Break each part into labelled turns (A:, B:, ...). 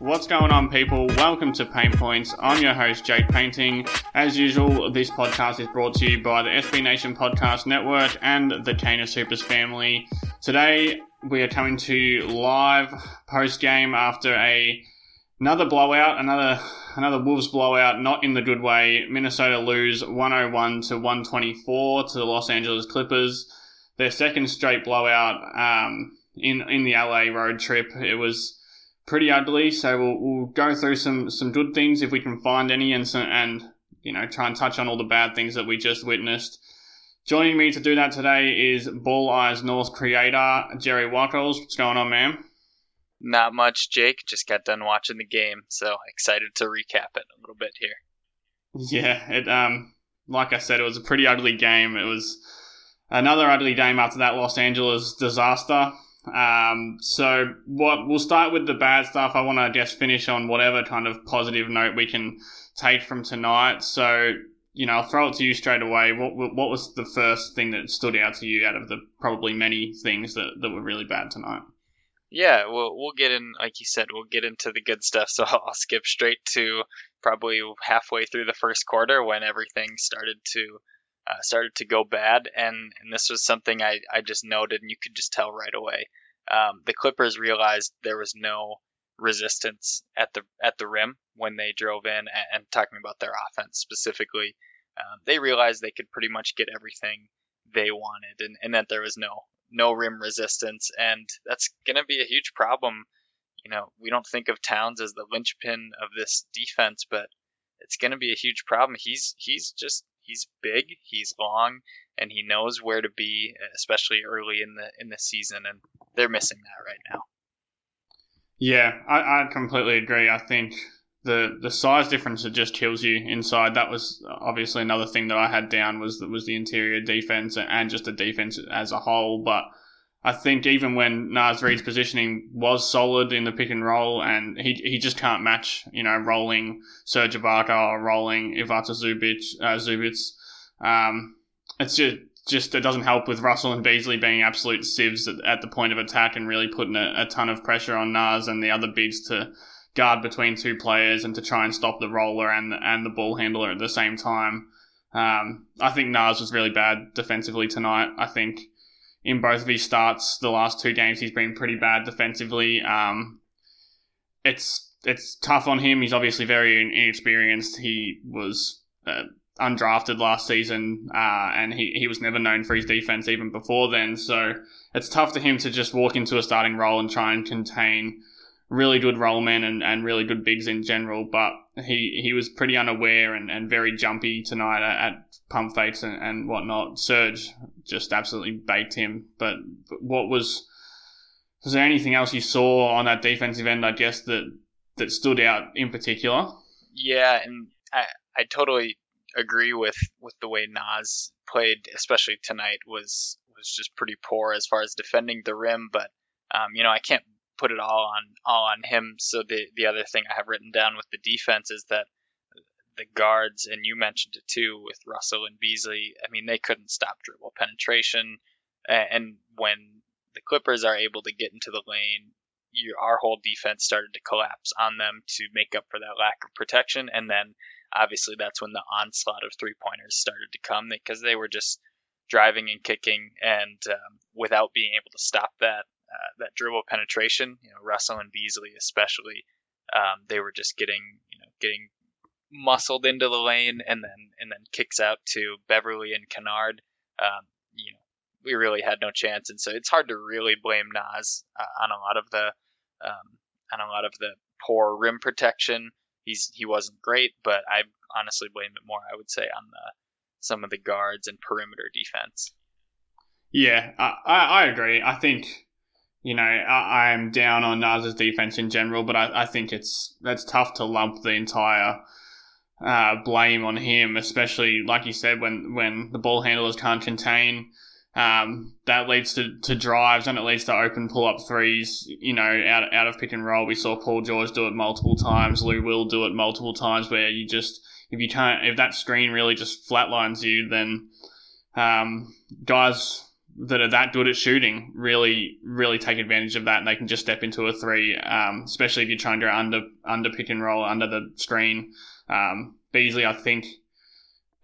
A: What's going on, people? Welcome to Paint Points. I'm your host, Jake Painting. As usual, this podcast is brought to you by the SB Nation Podcast Network and the Canis Hoopus family. Today, we are coming to live post game after a another blowout, another another Wolves blowout, not in the good way. Minnesota lose 101 to 124 to the Los Angeles Clippers. Their second straight blowout um, in in the LA road trip. It was pretty ugly. So we'll, we'll go through some some good things if we can find any, and some, and you know try and touch on all the bad things that we just witnessed. Joining me to do that today is Ball Eyes North creator Jerry Wackles. What's going on, man?
B: Not much, Jake. Just got done watching the game, so excited to recap it a little bit here.
A: Yeah, it um like I said, it was a pretty ugly game. It was another ugly game after that Los Angeles disaster. Um, so what we'll start with the bad stuff. I want to just finish on whatever kind of positive note we can take from tonight. So you know, I'll throw it to you straight away. What what was the first thing that stood out to you out of the probably many things that, that were really bad tonight?
B: Yeah, we'll we'll get in, like you said, we'll get into the good stuff. So I'll skip straight to probably halfway through the first quarter when everything started to uh, started to go bad, and and this was something I I just noted, and you could just tell right away. Um, the Clippers realized there was no resistance at the at the rim when they drove in, and, and talking about their offense specifically, um, they realized they could pretty much get everything they wanted, and, and that there was no no rim resistance, and that's going to be a huge problem. You know, we don't think of Towns as the linchpin of this defense, but it's going to be a huge problem. He's he's just he's big, he's long, and he knows where to be, especially early in the in the season, and they're missing that right now.
A: Yeah, I, I completely agree. I think the the size difference that just kills you inside. That was obviously another thing that I had down was that was the interior defense and just the defense as a whole. But I think even when Naz Reid's positioning was solid in the pick and roll, and he he just can't match, you know, rolling Serge Ibaka or rolling Ivica Zubic, uh, Zubits. Um, it's just just it doesn't help with Russell and Beasley being absolute sieves at, at the point of attack and really putting a, a ton of pressure on Naz and the other bigs to guard between two players and to try and stop the roller and and the ball handler at the same time. Um, I think Naz was really bad defensively tonight. I think in both of his starts, the last two games, he's been pretty bad defensively. Um, it's it's tough on him. He's obviously very inexperienced. He was uh, undrafted last season, uh, and he, he was never known for his defense even before then. So it's tough to him to just walk into a starting role and try and contain really good rollmen and, and really good bigs in general. But he, he was pretty unaware and, and very jumpy tonight at, at pump fakes and, and whatnot. Serge just absolutely baked him. But, but what was was there anything else you saw on that defensive end? I guess that that stood out in particular.
B: Yeah, and I I totally agree with with the way Naz played, especially tonight was was just pretty poor as far as defending the rim. But um, you know, I can't put it all on all on him. So the the other thing I have written down with the defense is that the guards, and you mentioned it too with Russell and Beasley. I mean, they couldn't stop dribble penetration, and when the Clippers are able to get into the lane, our whole defense started to collapse on them to make up for that lack of protection, and then obviously that's when the onslaught of three pointers started to come because they were just driving and kicking, and um, without being able to stop that uh, that dribble penetration, you know Russell and Beasley especially, um, they were just getting you know getting muscled into the lane and then and then kicks out to Beverley and Kennard. Um, you know we really had no chance, and so it's hard to really blame Naz uh, on a lot of the um, on a lot of the poor rim protection. He's he wasn't great, but I honestly blame it more. I would say on the some of the guards and perimeter defense.
A: Yeah, I, I agree. I think, you know, I, I'm down on Naz's defense in general, but I, I think it's that's tough to lump the entire uh, blame on him, especially like you said, when when the ball handlers can't contain. Um, that leads to, to drives and it leads to open pull up threes, you know, out, out of pick and roll. We saw Paul George do it multiple times. Lou Will do it multiple times where you just, if you can't, if that screen really just flatlines you, then, um, guys that are that good at shooting really, really take advantage of that and they can just step into a three, um, especially if you're trying to under, under pick and roll, under the screen. Um, Beasley, I think,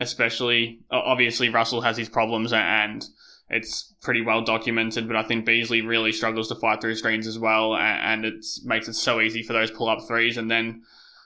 A: especially, obviously Russell has his problems and, it's pretty well documented, but I think Beasley really struggles to fight through screens as well, and it makes it so easy for those pull up threes. And then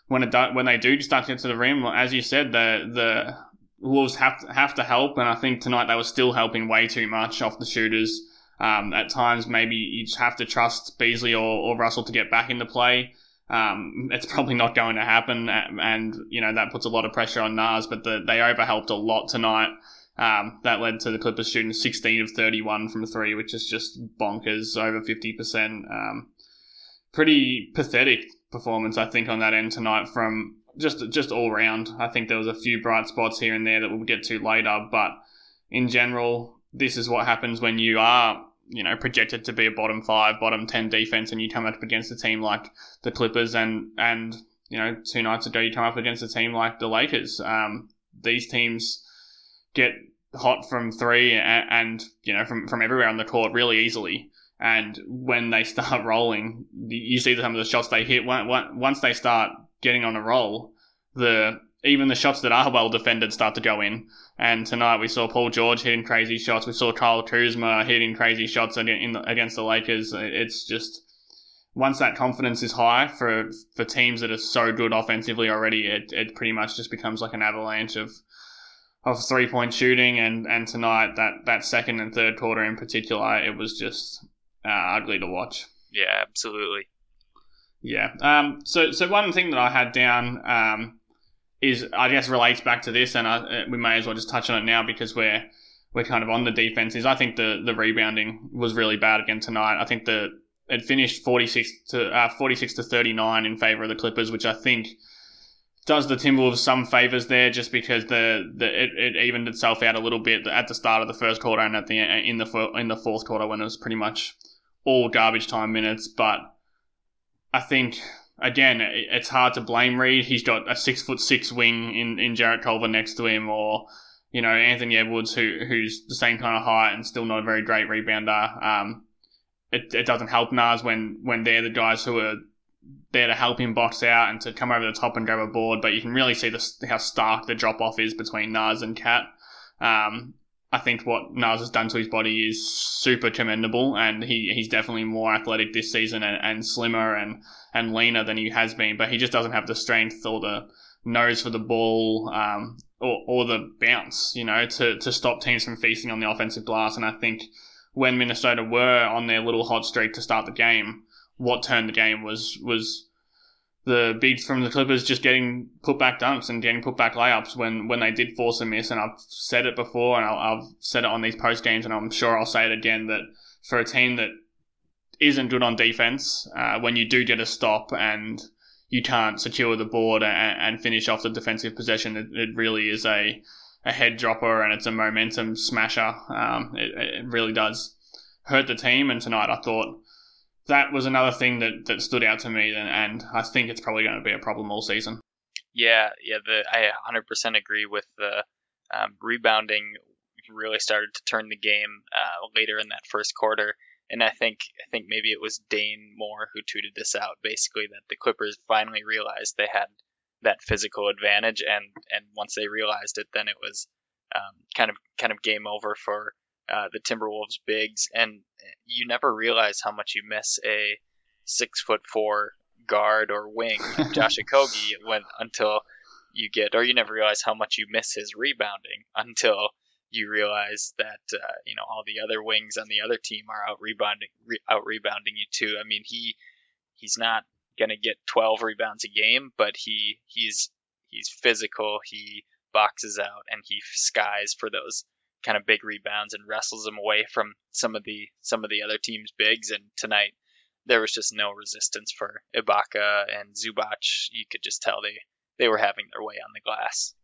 A: when it do, when they do start to get to the rim, as you said, the the Wolves have to, have to help, and I think tonight they were still helping way too much off the shooters. Um, at times, maybe you just have to trust Beasley or, or Russell to get back into play. Um, it's probably not going to happen, and you know that puts a lot of pressure on Naz. But the, they overhelped a lot tonight. Um, that led to the Clippers shooting 16 of 31 from three, which is just bonkers, over 50%. Um, pretty pathetic performance, I think, on that end tonight from just just all round. I think there was a few bright spots here and there that we'll get to later, but in general, this is what happens when you are, you know, projected to be a bottom five, bottom ten defense, and you come up against a team like the Clippers, and and you know, two nights ago you come up against a team like the Lakers. Um, these teams get hot from three and, and, you know from from everywhere on the court really easily. And when they start rolling, you see some of the shots they hit. Once they start getting on a roll, the even the shots that are well defended start to go in. And tonight we saw Paul George hitting crazy shots. We saw Kyle Kuzma hitting crazy shots against the Lakers. It's just once that confidence is high for for teams that are so good offensively already, it, it pretty much just becomes like an avalanche of of three point shooting, and, and tonight that, that second and third quarter in particular, it was just uh, ugly to watch.
B: Yeah, absolutely.
A: Yeah. Um. So so one thing that I had down um is I guess relates back to this, and I, uh, we may as well just touch on it now because we're we're kind of on the defense. Is I think the the rebounding was really bad again tonight. I think the it finished forty six to uh, forty six to thirty nine in favor of the Clippers, which I think does the Timberwolves some favors there, just because the, the it, it evened itself out a little bit at the start of the first quarter and at the in the in the fourth quarter when it was pretty much all garbage time minutes. But I think again, it's hard to blame Reid. He's got a six foot six wing in, in Jarrett Culver next to him, or you know Anthony Edwards, who who's the same kind of height and still not a very great rebounder. Um, it, it doesn't help Naz when when they're the guys who are there to help him box out and to come over the top and grab a board, but you can really see the, how stark the drop off is between Naz and KAT. Um, I think what Naz has done to his body is super commendable, and he, he's definitely more athletic this season and, and slimmer and, and leaner than he has been, but he just doesn't have the strength or the nose for the ball um, or, or the bounce, you know, to, to stop teams from feasting on the offensive glass. And I think when Minnesota were on their little hot streak to start the game, what turned the game was was the beats from the Clippers just getting put back dunks and getting put back layups when, when they did force a miss. And I've said it before and i have said it on these post games and I'm sure I'll say it again that for a team that isn't good on defense, uh, when you do get a stop and you can't secure the board and, and finish off the defensive possession, it, it, really is a, a head dropper and it's a momentum smasher. Um, it, it really does hurt the team. And tonight I thought that was another thing that, that stood out to me, and, and I think it's probably going to be a problem all season.
B: Yeah, yeah, the, I 100% agree with the um, rebounding. Really started to turn the game uh, later in that first quarter, and I think I think maybe it was Dane Moore who tweeted this out. Basically, that the Clippers finally realized they had that physical advantage, and and once they realized it, then it was um, kind of kind of game over for uh, the Timberwolves bigs, and you never realize how much you miss a six foot four guard or wing like Josh Okogie when until you get, or you never realize how much you miss his rebounding until you realize that uh, you know all the other wings on the other team are out rebounding re- out rebounding you too. I mean he he's not gonna get 12 rebounds a game, but he he's he's physical. He boxes out and he skies for those kind of big rebounds and wrestles them away from some of the some of the other team's bigs. And tonight there was just no resistance for Ibaka and Zubac. You could just tell they they were having their way on the glass.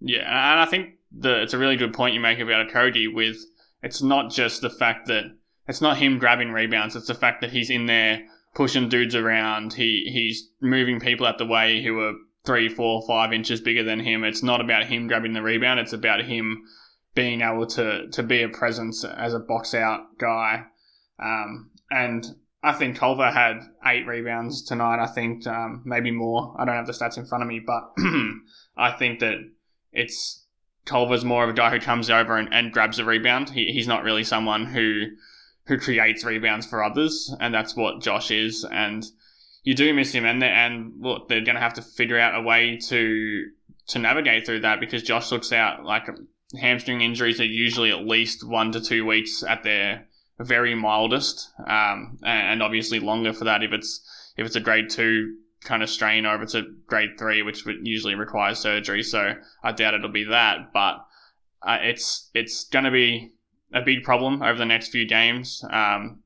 A: Yeah, and I think the, it's a really good point you make about Cody. With it's not just the fact that it's not him grabbing rebounds; it's the fact that he's in there pushing dudes around. He he's moving people out the way who are three, four, five inches bigger than him. It's not about him grabbing the rebound; it's about him being able to to be a presence as a box out guy. Um, and I think Culver had eight rebounds tonight. I think um, maybe more. I don't have the stats in front of me, but I think that it's Culver's more of a guy who comes over and, and grabs a rebound. He, he's not really someone who who creates rebounds for others, and that's what Josh is. And you do miss him, and and look, they're going to have to figure out a way to to navigate through that because Josh looks out like hamstring injuries are usually at least one to two weeks at their very mildest, um, and obviously longer for that if it's if it's a grade two kind of strain or if it's a grade three, which usually requires surgery. So I doubt it'll be that, but uh, it's it's going to be a big problem over the next few games. Um,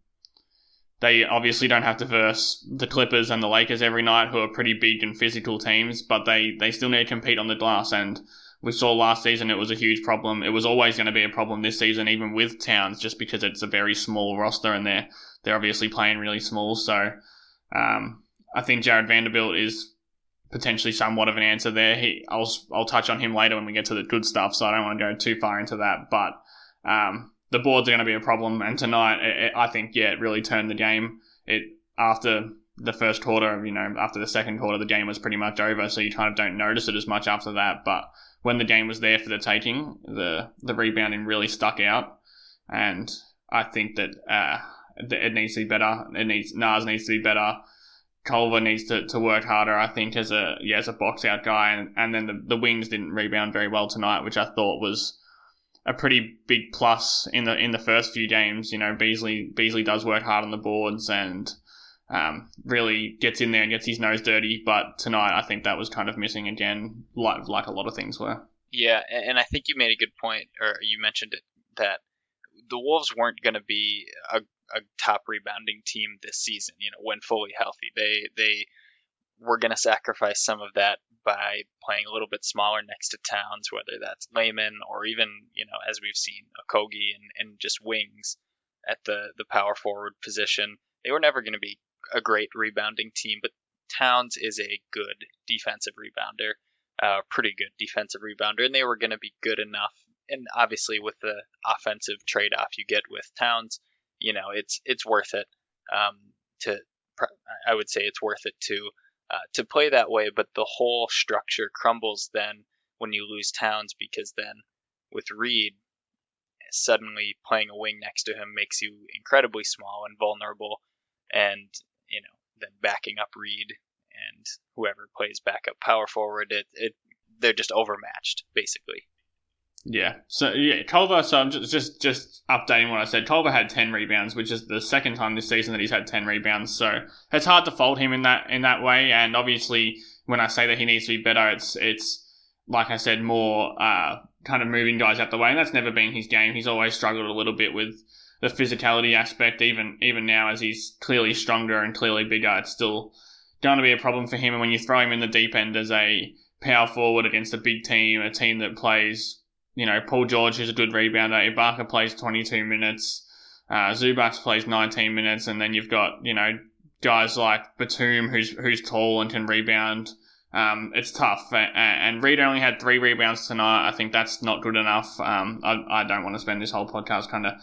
A: they obviously don't have to verse the Clippers and the Lakers every night, who are pretty big and physical teams, but they, they still need to compete on the glass. And we saw last season it was a huge problem. It was always going to be a problem this season, even with Towns, just because it's a very small roster and they're they're obviously playing really small. So um, I think Jarred Vanderbilt is potentially somewhat of an answer there. He, I'll I'll touch on him later when we get to the good stuff, so I don't want to go too far into that. But um, the boards are going to be a problem, and tonight it, it, I think yeah, it really turned the game. It after the first quarter, you know, after the second quarter, the game was pretty much over, so you kind of don't notice it as much after that. But when the game was there for the taking, the the rebounding really stuck out, and I think that uh, it needs to be better. It needs Naz needs to be better. Culver needs to, to work harder. I think as a yeah as a box out guy, and, and then the the wings didn't rebound very well tonight, which I thought was a pretty big plus in the in the first few games. You know, Beasley Beasley does work hard on the boards and um, really gets in there and gets his nose dirty. But tonight, I think that was kind of missing again, like like a lot of things were.
B: Yeah, and I think you made a good point, or you mentioned it that the Wolves weren't going to be a, a top rebounding team this season. You know, when fully healthy, they they were going to sacrifice some of that by playing a little bit smaller next to Towns, whether that's Layman or even you know as we've seen Okogie and and just wings at the the power forward position. They were never going to be a great rebounding team, but Towns is a good defensive rebounder, uh, pretty good defensive rebounder, and they were going to be good enough. And obviously, with the offensive trade off you get with Towns, you know it's it's worth it. Um, to I would say it's worth it to uh, to play that way, but the whole structure crumbles then when you lose Towns because then with Reid suddenly playing a wing next to him makes you incredibly small and vulnerable and you know, then backing up Reid and whoever plays backup power forward, it, it they're just overmatched basically.
A: Yeah. So yeah, Culver. So I'm just just just updating what I said. Culver had ten rebounds, which is the second time this season that he's had ten rebounds. So it's hard to fault him in that in that way. And obviously, when I say that he needs to be better, it's it's like I said, more uh, kind of moving guys out the way. And that's never been his game. He's always struggled a little bit with the physicality aspect, even even now as he's clearly stronger and clearly bigger, it's still going to be a problem for him. And when you throw him in the deep end as a power forward against a big team, a team that plays, you know, Paul George, is a good rebounder, Ibaka plays 22 minutes, uh, plays 19 minutes, and then you've got, you know, guys like Batum, who's who's tall and can rebound. Um, it's tough, and Reid only had three rebounds tonight. I think that's not good enough. Um, I, I don't want to spend this whole podcast kind of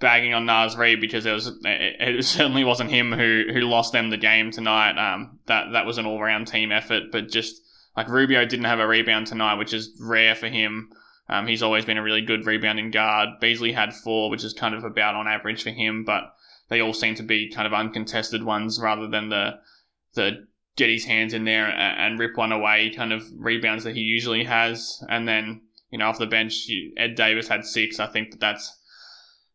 A: bagging on Naz Reid because it was it, certainly wasn't him who who lost them the game tonight. Um, that that was an all round team effort, but just like Rubio didn't have a rebound tonight, which is rare for him. Um, he's always been a really good rebounding guard. Beasley had four, which is kind of about on average for him, but they all seem to be kind of uncontested ones rather than the the get his hands in there and rip one away kind of rebounds that he usually has. And then you know off the bench, Ed Davis had six. I think that that's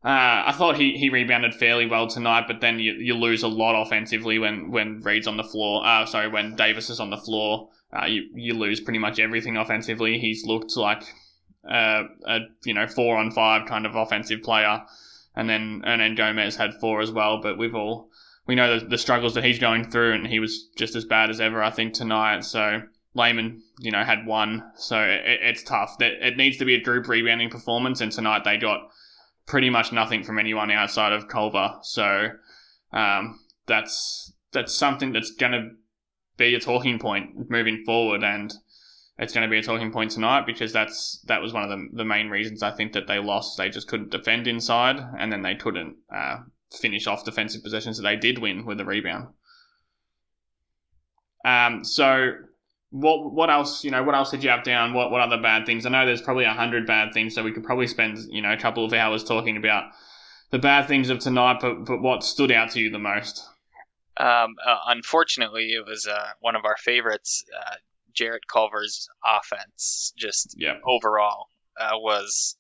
A: Uh, I thought he, he rebounded fairly well tonight, but then you, you lose a lot offensively when, when Reid's on the floor. Uh, sorry, when Davis is on the floor, uh, you you lose pretty much everything offensively. He's looked like uh, a you know four on five kind of offensive player, and then then Gomez had four as well. But we've all we know the, the struggles that he's going through, and he was just as bad as ever, I think, tonight. So Layman, you know, had one, so it, it's tough. That it needs to be a group rebounding performance, and tonight they got pretty much nothing from anyone outside of Culver. So um, that's that's something that's going to be a talking point moving forward, and it's going to be a talking point tonight because that's that was one of the the main reasons I think that they lost. They just couldn't defend inside, and then they couldn't uh, finish off defensive possessions that they did win with a rebound. Um, so what what else you know what else did you have down? What what other bad things? I know there's probably a hundred bad things, so we could probably spend you know a couple of hours talking about the bad things of tonight. But but what stood out to you the most?
B: Um, uh, unfortunately, it was uh, one of our favorites. Uh, Jarrett Culver's offense, just
A: yeah.
B: overall, uh, was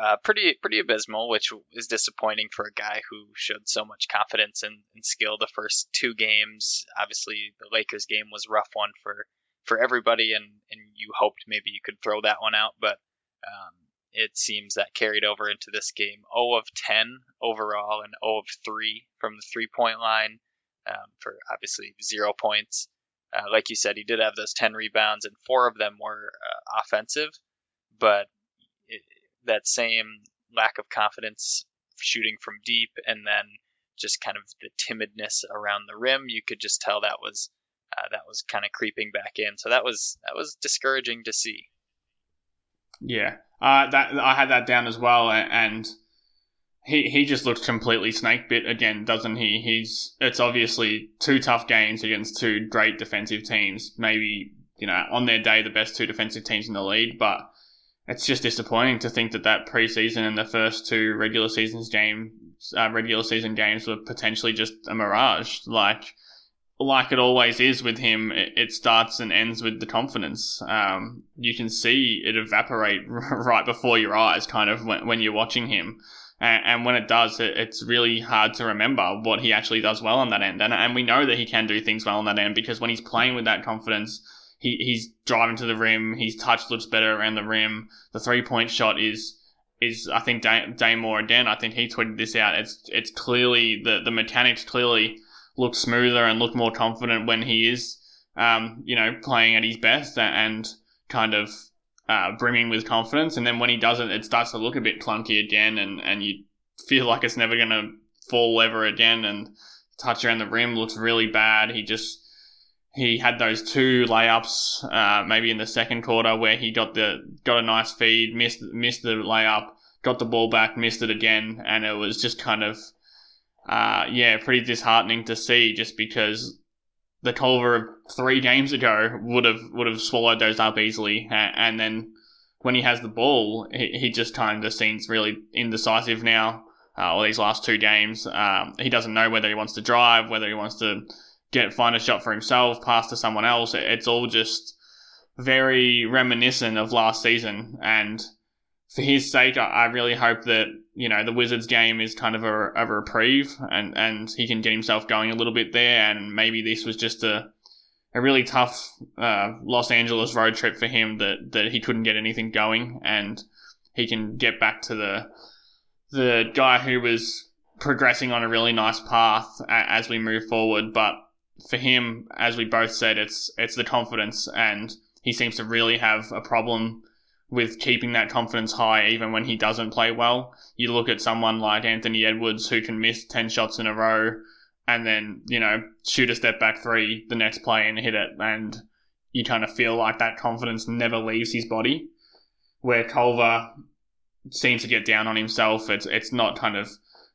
B: uh, pretty pretty abysmal, which is disappointing for a guy who showed so much confidence and, and, skill the first two games. Obviously, the Lakers game was a rough one for for everybody, and and you hoped maybe you could throw that one out, but um, it seems that carried over into this game. 0 of 10 overall, and 0 of 3 from the three point line um, for obviously zero points. Uh, like you said, he did have those 10 rebounds, and four of them were uh, offensive, but that same lack of confidence shooting from deep and then just kind of the timidness around the rim you could just tell that was uh, that was kind of creeping back in. So that was that was discouraging to see.
A: Yeah. Uh, that i had that down as well and he he just looks completely snake bit again doesn't he? He's it's obviously two tough games against two great defensive teams. Maybe you know on their day the best two defensive teams in the league but it's just disappointing to think that that preseason and the first two regular seasons game uh, regular season games were potentially just a mirage. Like like it always is with him, it, starts and ends with the confidence. Um, you can see it evaporate right before your eyes, kind of when, when you're watching him. And, and when it does, it, it's really hard to remember what he actually does well on that end. And, and we know that he can do things well on that end because when he's playing with that confidence, he, he's driving to the rim. His touch looks better around the rim. The three point shot is is I think Dane Moore again. I think he tweeted this out. It's it's clearly the the mechanics clearly look smoother and look more confident when he is um, you know playing at his best and kind of uh, brimming with confidence. And then when he doesn't, it starts to look a bit clunky again, and and you feel like it's never going to fall ever again. And touch around the rim looks really bad. He just he had those two layups, uh, maybe in the second quarter where he got the got a nice feed, missed missed the layup, got the ball back, missed it again, and it was just kind of, uh, yeah, pretty disheartening to see. Just because the Culver of three games ago would have would have swallowed those up easily, and then when he has the ball, he, he just kind of seems really indecisive now. Uh, all these last two games, um, he doesn't know whether he wants to drive, whether he wants to get find a shot for himself, pass to someone else. It's all just very reminiscent of last season. And for his sake, I really hope that you know the Wizards game is kind of a, a reprieve, and and he can get himself going a little bit there. And maybe this was just a a really tough uh, Los Angeles road trip for him that that he couldn't get anything going, and he can get back to the the guy who was progressing on a really nice path as we move forward. But for him, as we both said, it's it's the confidence, and he seems to really have a problem with keeping that confidence high even when he doesn't play well. You look at someone like Anthony Edwards who can miss 10 shots in a row and then, you know, shoot a step back three the next play and hit it. And you kind of feel like that confidence never leaves his body. Where Culver seems to get down on himself. It's, it's not kind of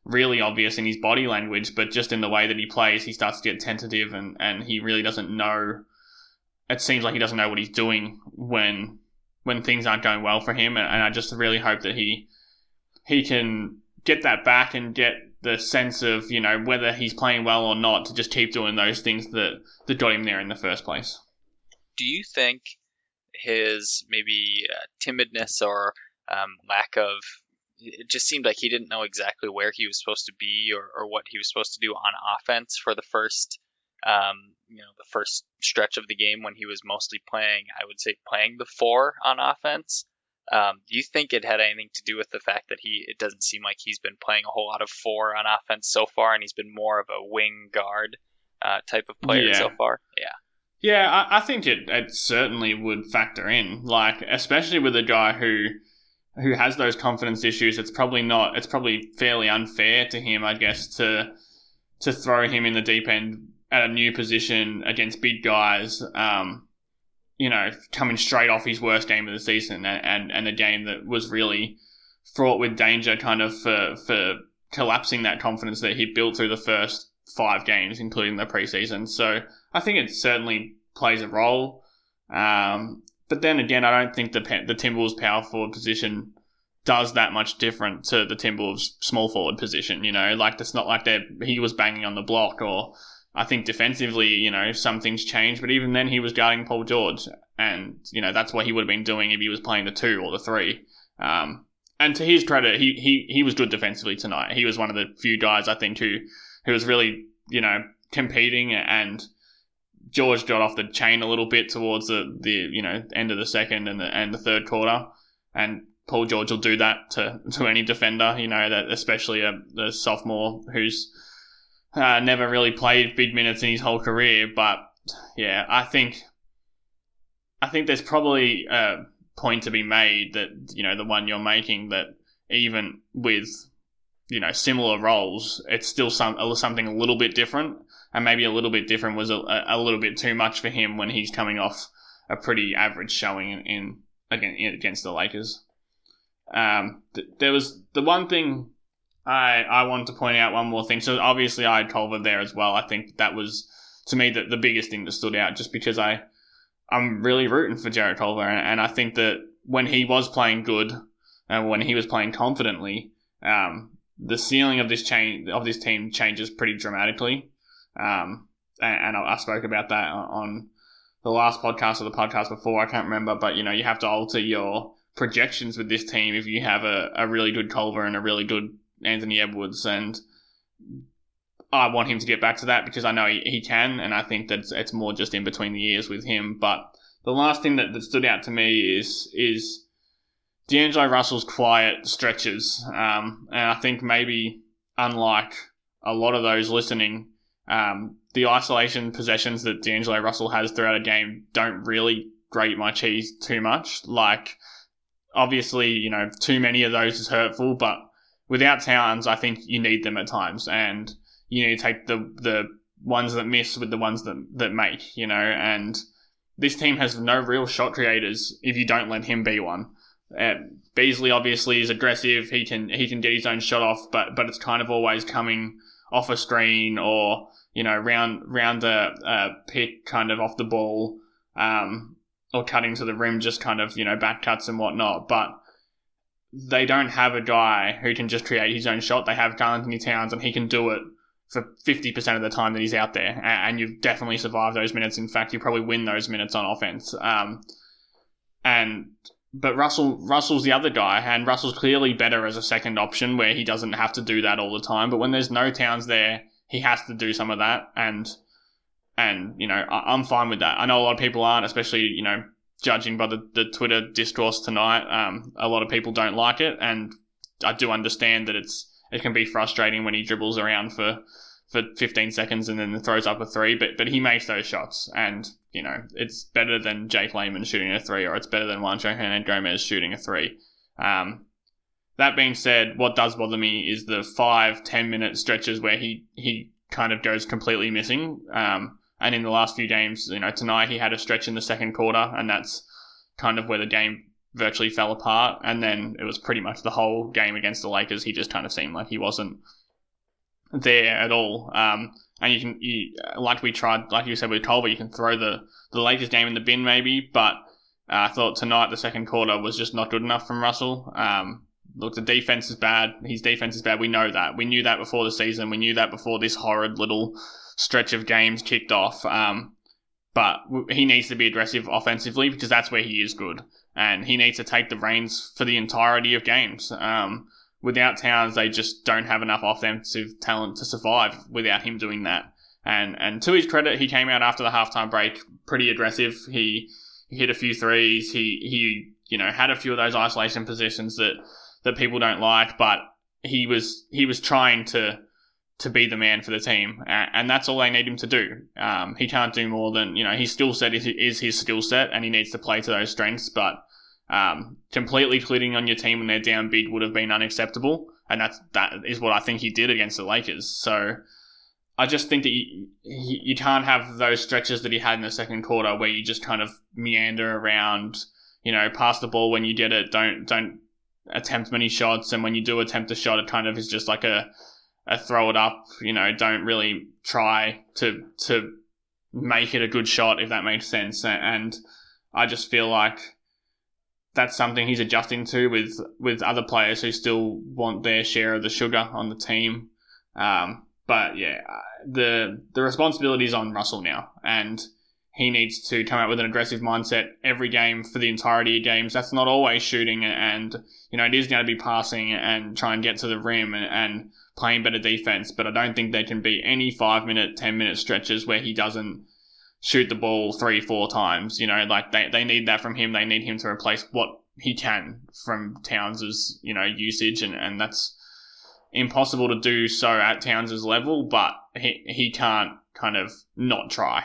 A: really obvious in his body language, but just in the way that he plays, he starts to get tentative and, and he really doesn't know. It seems like he doesn't know what he's doing when when things aren't going well for him, and, and I just really hope that he he can get that back and get the sense of you know whether he's playing well or not to just keep doing those things that that got him there in the first place.
B: Do you think his maybe uh, timidness or um, lack of it just seemed like he didn't know exactly where he was supposed to be or, or what he was supposed to do on offense for the first um, you know the first stretch of the game when he was mostly playing I would say playing the four on offense. Um, do you think it had anything to do with the fact that he it doesn't seem like he's been playing a whole lot of four on offense so far and he's been more of a wing guard uh, type of player
A: Yeah.
B: so far? Yeah.
A: Yeah, I, I think it, it certainly would factor in. Like, especially with a guy who who has those confidence issues, it's probably not. It's probably fairly unfair to him, I guess, to to throw him in the deep end at a new position against big guys. Um, you know, coming straight off his worst game of the season and and, and a game that was really fraught with danger, kind of for for collapsing that confidence that he built through the first five games, including the preseason. So I think it certainly plays a role. Um, but then again, I don't think the the Timberwolves power forward position does that much different to the Timberwolves small forward position. You know, like it's not like they he was banging on the block or. I think defensively, you know, some things changed, but even then he was guarding Paul George, and you know that's what he would have been doing if he was playing the two or the three. Um, and to his credit, he, he he was good defensively tonight. He was one of the few guys I think who who was really you know competing and George got off the chain a little bit towards the, the you know end of the second and the and the third quarter, and Paul George will do that to to any defender. You know that especially a, a sophomore who's uh, never really played big minutes in his whole career. But yeah, I think I think there's probably a point to be made that you know the one you're making that even with you know similar roles, it's still some something a little bit different and maybe a little bit different was a, a little bit too much for him when he's coming off a pretty average showing in, in against, the Lakers. Um, th- there was the one thing I I wanted to point out one more thing. So obviously I had Culver there as well. I think that was to me the, the biggest thing that stood out, just because I I'm really rooting for Jarrett Culver, and, and I think that when he was playing good and when he was playing confidently, um, the ceiling of this chain of this team changes pretty dramatically. Um, and, and I, I spoke about that on, on the last podcast or the podcast before. I can't remember, but you know, you have to alter your projections with this team if you have a, a really good Culver and a really good Anthony Edwards. And I want him to get back to that because I know he, he can, and I think that it's, more just in between the years with him. But the last thing that, that stood out to me is is D'Angelo Russell's quiet stretches, um, and I think maybe unlike a lot of those listening, um, the isolation possessions that D'Angelo Russell has throughout a game don't really grate my cheese too much. Like, obviously, you know, too many of those is hurtful, but without Towns, I think you need them at times, and you need to take the the ones that miss with the ones that that make, you know, and this team has no real shot creators if you don't let him be one. Uh, Beasley obviously is aggressive. He can he can get his own shot off, but but it's kind of always coming off a screen or you know round round a, a pick kind of off the ball, um, or cutting to the rim, just kind of you know back cuts and whatnot. But they don't have a guy who can just create his own shot. They have Karl-Anthony Towns, and he can do it for 50% of the time that he's out there. And you've definitely survived those minutes. In fact, you probably win those minutes on offense. Um, and but Russell Russell's the other guy, and Russell's clearly better as a second option where he doesn't have to do that all the time. But when there's no Towns there, he has to do some of that, and and you know I, I'm fine with that. I know a lot of people aren't, especially you know judging by the, the Twitter discourse tonight. Um, a lot of people don't like it, and I do understand that it's it can be frustrating when he dribbles around for for 15 seconds and then throws up a three, but but he makes those shots, and you know it's better than Jake Layman shooting a three, or it's better than Juancho Hernangomez shooting a three. Um, that being said, what does bother me is the five, ten minute stretches where he he kind of goes completely missing. Um, and in the last few games, you know, tonight he had a stretch in the second quarter, and that's kind of where the game virtually fell apart. And then it was pretty much the whole game against the Lakers. He just kind of seemed like he wasn't there at all. Um, and you can, you, like we tried, like you said with Culver, you can throw the, the Lakers game in the bin maybe, but uh, I thought tonight the second quarter was just not good enough from Russell. Um, look, the defense is bad. His defense is bad. We know that. We knew that before the season. We knew that before this horrid little stretch of games kicked off. Um, but he needs to be aggressive offensively because that's where he is good, and he needs to take the reins for the entirety of games. Um, without Towns, they just don't have enough offensive talent to survive without him doing that. And and to his credit, he came out after the halftime break pretty aggressive. He, he hit a few threes. He he you know had a few of those isolation positions that that people don't like, but he was he was trying to to be the man for the team, and that's all they need him to do. Um, he can't do more than you know. His skill set is, is his skill set, and he needs to play to those strengths. But um, completely quitting on your team when they're down big would have been unacceptable, and that's that is what I think he did against the Lakers. So I just think that you, you can't have those stretches that he had in the second quarter where you just kind of meander around, you know, pass the ball when you get it, don't don't attempt many shots, and when you do attempt a shot, it kind of is just like a a throw it up, you know, don't really try to to make it a good shot if that makes sense. And I just feel like that's something he's adjusting to with with other players who still want their share of the sugar on the team. Um, but yeah, the the responsibility is on Russell now, and he needs to come out with an aggressive mindset every game for the entirety of games. That's not always shooting, and you know it is going to be passing and try and get to the rim and, and playing better defense. But I don't think there can be any five minute, ten minute stretches where he doesn't shoot the ball three, four times. You know, like they, they need that from him. They need him to replace what he can from Towns's, you know, usage and, and that's impossible to do so at Towns' level, but he he can't kind of not try.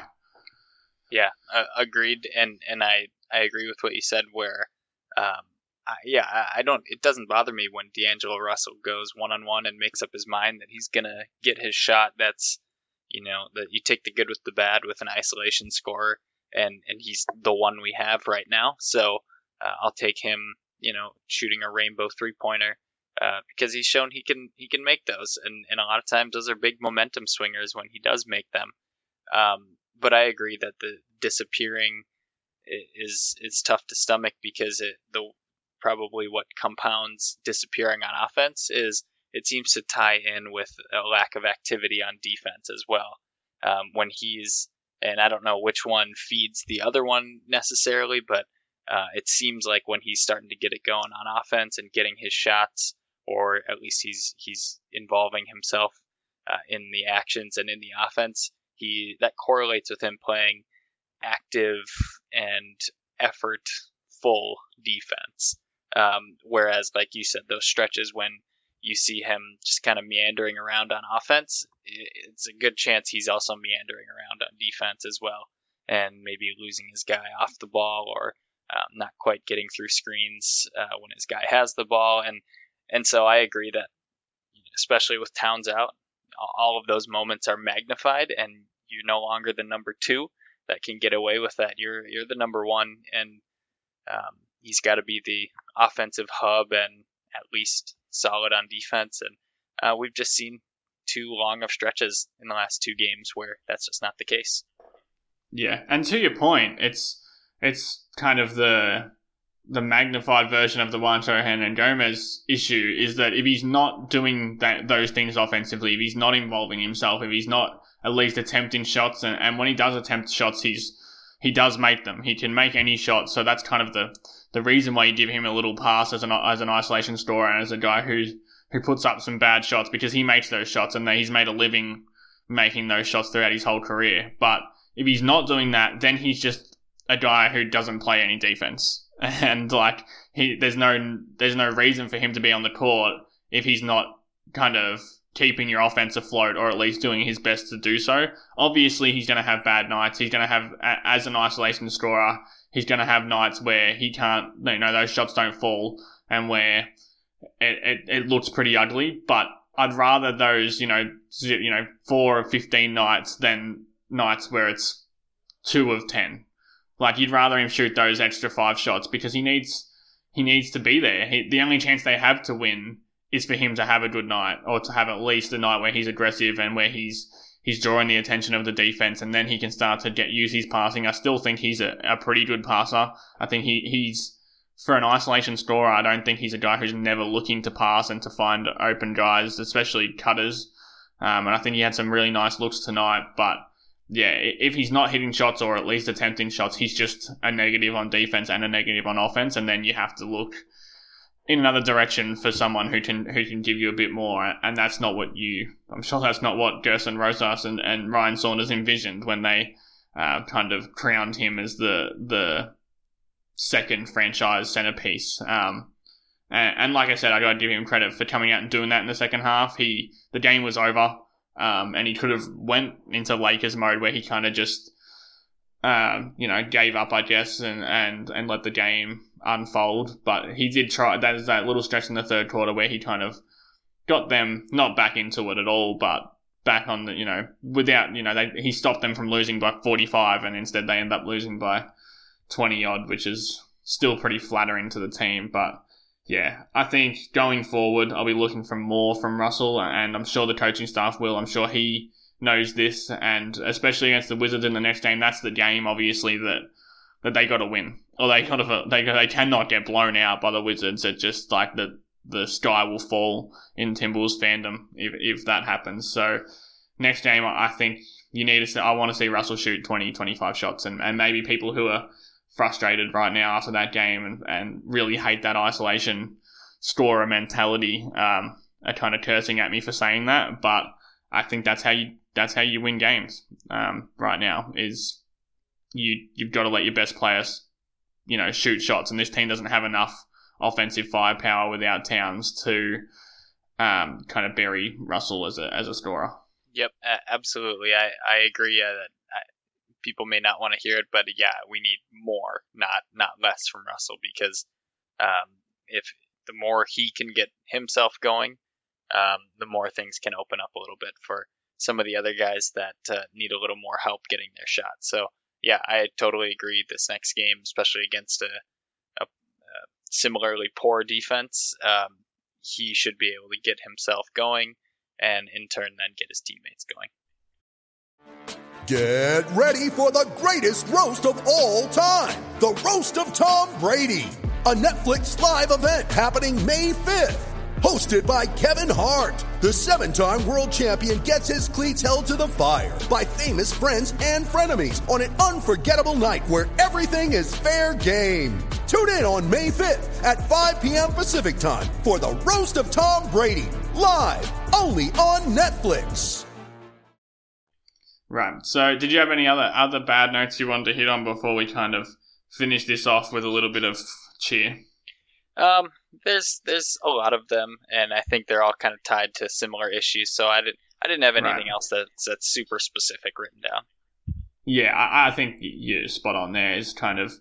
B: Yeah, uh, agreed, and and I I agree with what you said. Where, um, I, yeah, I, I don't. It doesn't bother me when D'Angelo Russell goes one on one and makes up his mind that he's gonna get his shot. That's you know that you take the good with the bad with an isolation scorer, and and he's the one we have right now. So uh, I'll take him. You know, shooting a rainbow three pointer uh, because he's shown he can he can make those, and and a lot of times those are big momentum swingers when he does make them. Um, but I agree that the disappearing is is tough to stomach because it the probably what compounds disappearing on offense is it seems to tie in with a lack of activity on defense as well. Um, when he's and I don't know which one feeds the other one necessarily, but uh, it seems like when he's starting to get it going on offense and getting his shots, or at least he's he's involving himself uh, in the actions and in the offense. He that correlates with him playing active and effortful defense. Um, whereas, like you said, those stretches when you see him just kind of meandering around on offense, it's a good chance he's also meandering around on defense as well, and maybe losing his guy off the ball or um, not quite getting through screens uh, when his guy has the ball. And and so I agree that, especially with Towns out, all of those moments are magnified, and you're no longer the number two that can get away with that. You're you're the number one, and um, he's got to be the offensive hub and at least solid on defense. And uh, we've just seen too long of stretches in the last two games where that's just not the case.
A: Yeah, and to your point, it's it's kind of the the magnified version of the Juancho Hernangomez issue is that if he's not doing that, those things offensively, if he's not involving himself, if he's not at least attempting shots, and, and when he does attempt shots, he's he does make them. He can make any shot, so that's kind of the the reason why you give him a little pass as an as an isolation scorer and as a guy who's who puts up some bad shots because he makes those shots and he's made a living making those shots throughout his whole career. But if he's not doing that, then he's just a guy who doesn't play any defense and like he there's no there's no reason for him to be on the court if he's not kind of keeping your offense afloat or at least doing his best to do so. Obviously, he's going to have bad nights. He's going to have as an isolation scorer, he's going to have nights where he can't you know those shots don't fall and where it, it, it looks pretty ugly, but I'd rather those, you know, you know, four or fifteen nights than nights where it's two of ten like you'd rather him shoot those extra five shots because he needs he needs to be there. He, the only chance they have to win is for him to have a good night or to have at least a night where he's aggressive and where he's he's drawing the attention of the defense and then he can start to get use his passing. I still think he's a, a pretty good passer. I think he, he's for an isolation scorer, I don't think he's a guy who's never looking to pass and to find open guys, especially cutters. Um, and I think he had some really nice looks tonight, but yeah, if he's not hitting shots or at least attempting shots, he's just a negative on defense and a negative on offense. And then you have to look in another direction for someone who can who can give you a bit more, and that's not what you. I'm sure that's not what Gersson Rosas and, and Ryan Saunders envisioned when they uh, kind of crowned him as the the second franchise centerpiece. Um, and, and, like I said, I got to give him credit for coming out and doing that in the second half. He the game was over, um, and he could have went into Lakers mode where he kind of just. Um, you know, gave up, I guess, and, and, and let the game unfold. But he did try. There's that little stretch in the third quarter where he kind of got them not back into it at all, but back on the you know without you know they, he stopped them from losing by 45, and instead they end up losing by 20 odd, which is still pretty flattering to the team. But yeah, I think going forward, I'll be looking for more from Russell, and I'm sure the coaching staff will. I'm sure he knows this, and especially against the Wizards in the next game, that's the game obviously that that they got to win, or they kind of they they cannot get blown out by the Wizards. It just like the the sky will fall in Timberwolves fandom if if that happens. So next game, I think you need to. See, I want to see Russell shoot 20, 25 shots, and and maybe people who are frustrated right now after that game and and really hate that isolation scorer mentality um, are kind of cursing at me for saying that, but I think that's how you that's how you win games um, right now is you you've got to let your best players, you know, shoot shots, and this team doesn't have enough offensive firepower without Towns to um, kind of bury Russell as a as a scorer.
B: Yep, absolutely. I I agree. Uh, I, people may not want to hear it, but yeah, we need more, not not less from Russell because um, if the more he can get himself going, um, the more things can open up a little bit for some of the other guys that uh, need a little more help getting their shot. So yeah, I totally agree. This next game, especially against a, a, a similarly poor defense, um, he should be able to get himself going and in turn then get his teammates going.
C: Get ready for the greatest roast of all time the Roast of Tom Brady, a Netflix live event happening May 5th hosted by Kevin Hart. The seven time world champion gets his cleats held to the fire by famous friends and frenemies on an unforgettable night where everything is fair game. Tune in on May 5th at 5 p.m. Pacific time for the Roast of Tom Brady, live only on Netflix.
A: Right. So, did you have any other other bad notes you wanted to hit on before we kind of finish this off with a little bit of cheer?
B: Um, there's there's a lot of them, and I think they're all kind of tied to similar issues. So I didn't I didn't have anything right. else that's that's super specific written down.
A: Yeah, I, I think you're spot on. There is kind of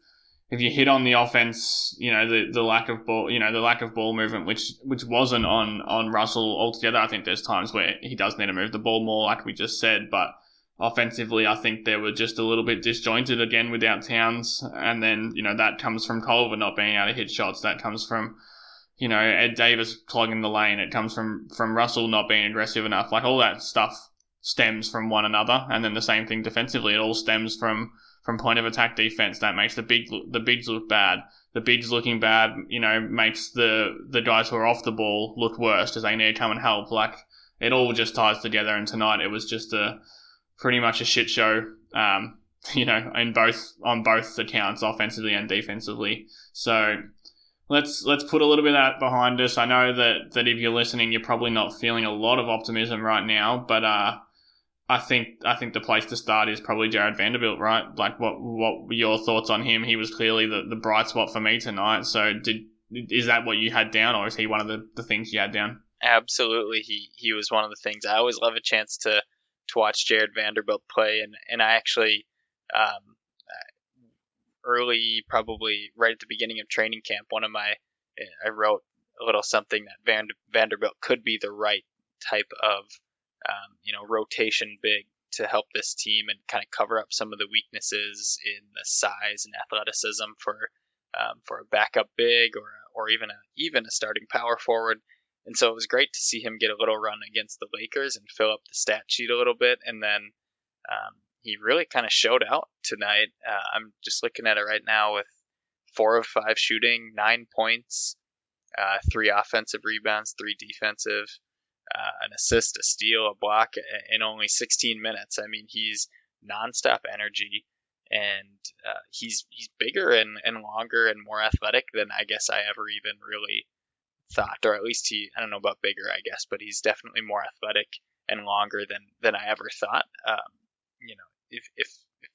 A: if you hit on the offense, you know the, the lack of ball, you know the lack of ball movement, which which wasn't on on Russell altogether. I think there's times where he does need to move the ball more, like we just said, but offensively, I think they were just a little bit disjointed again without Towns, and then you know that comes from Culver not being able to hit shots. That comes from you know, Ed Davis clogging the lane. It comes from, from Russell not being aggressive enough. Like all that stuff stems from one another. And then the same thing defensively. It all stems from, from point of attack defense. That makes the big, the bigs look bad. The bigs looking bad, you know, makes the, the guys who are off the ball look worse because they need to come and help. Like it all just ties together. And tonight it was just a, pretty much a shit show. Um, you know, in both, on both accounts, offensively and defensively. So, let's let's put a little bit of that behind us. I know that that if you're listening, you're probably not feeling a lot of optimism right now, but uh, I think I think the place to start is probably Jarred Vanderbilt, right? Like, what what were your thoughts on him? He was clearly the, the bright spot for me tonight. So, did is that what you had down, or is he one of the, the things you had down?
B: Absolutely, he he was one of the things. I always love a chance to to watch Jarred Vanderbilt play, and and I actually um, early, probably right at the beginning of training camp, one of my I wrote a little something that Van, Vanderbilt could be the right type of um, you know rotation big to help this team and kind of cover up some of the weaknesses in the size and athleticism for um, for a backup big or or even a even a starting power forward. And so it was great to see him get a little run against the Lakers and fill up the stat sheet a little bit, and then um, he really kind of showed out tonight. Uh, I'm just looking at it right now with four of five shooting, nine points, uh, three offensive rebounds, three defensive, uh, an assist, a steal, a block in only 16 minutes. I mean, he's nonstop energy, and uh, he's he's bigger and, and longer and more athletic than I guess I ever even really thought, or at least he I don't know about bigger, I guess, but he's definitely more athletic and longer than than I ever thought. Um, you know, if, if, if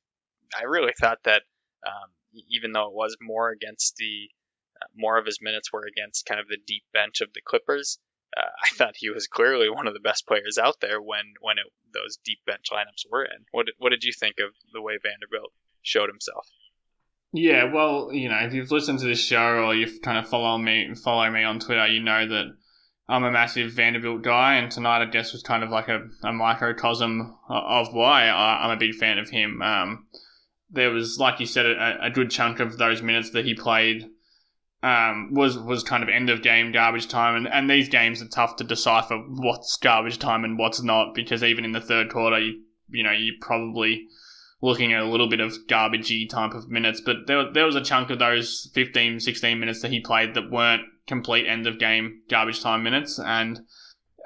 B: I really thought that um, even though it was more against the uh, more of his minutes were against kind of the deep bench of the Clippers. Uh, I thought he was clearly one of the best players out there when when it, those deep bench lineups were in. What what did you think of the way Vanderbilt showed himself?
A: Yeah, well, you know, if you've listened to this show or you've kind of follow me follow me on Twitter, you know that I'm a massive Vanderbilt guy, and tonight I guess was kind of like a, a microcosm of why I'm a big fan of him. Um, there was, like you said, a, a, good chunk of those minutes that he played um, was was kind of end of game garbage time, and, and these games are tough to decipher what's garbage time and what's not because even in the third quarter, you you know you're probably looking at a little bit of garbagey type of minutes, but there there was a chunk of those 15, 16 minutes that he played that weren't complete end of game garbage time minutes, and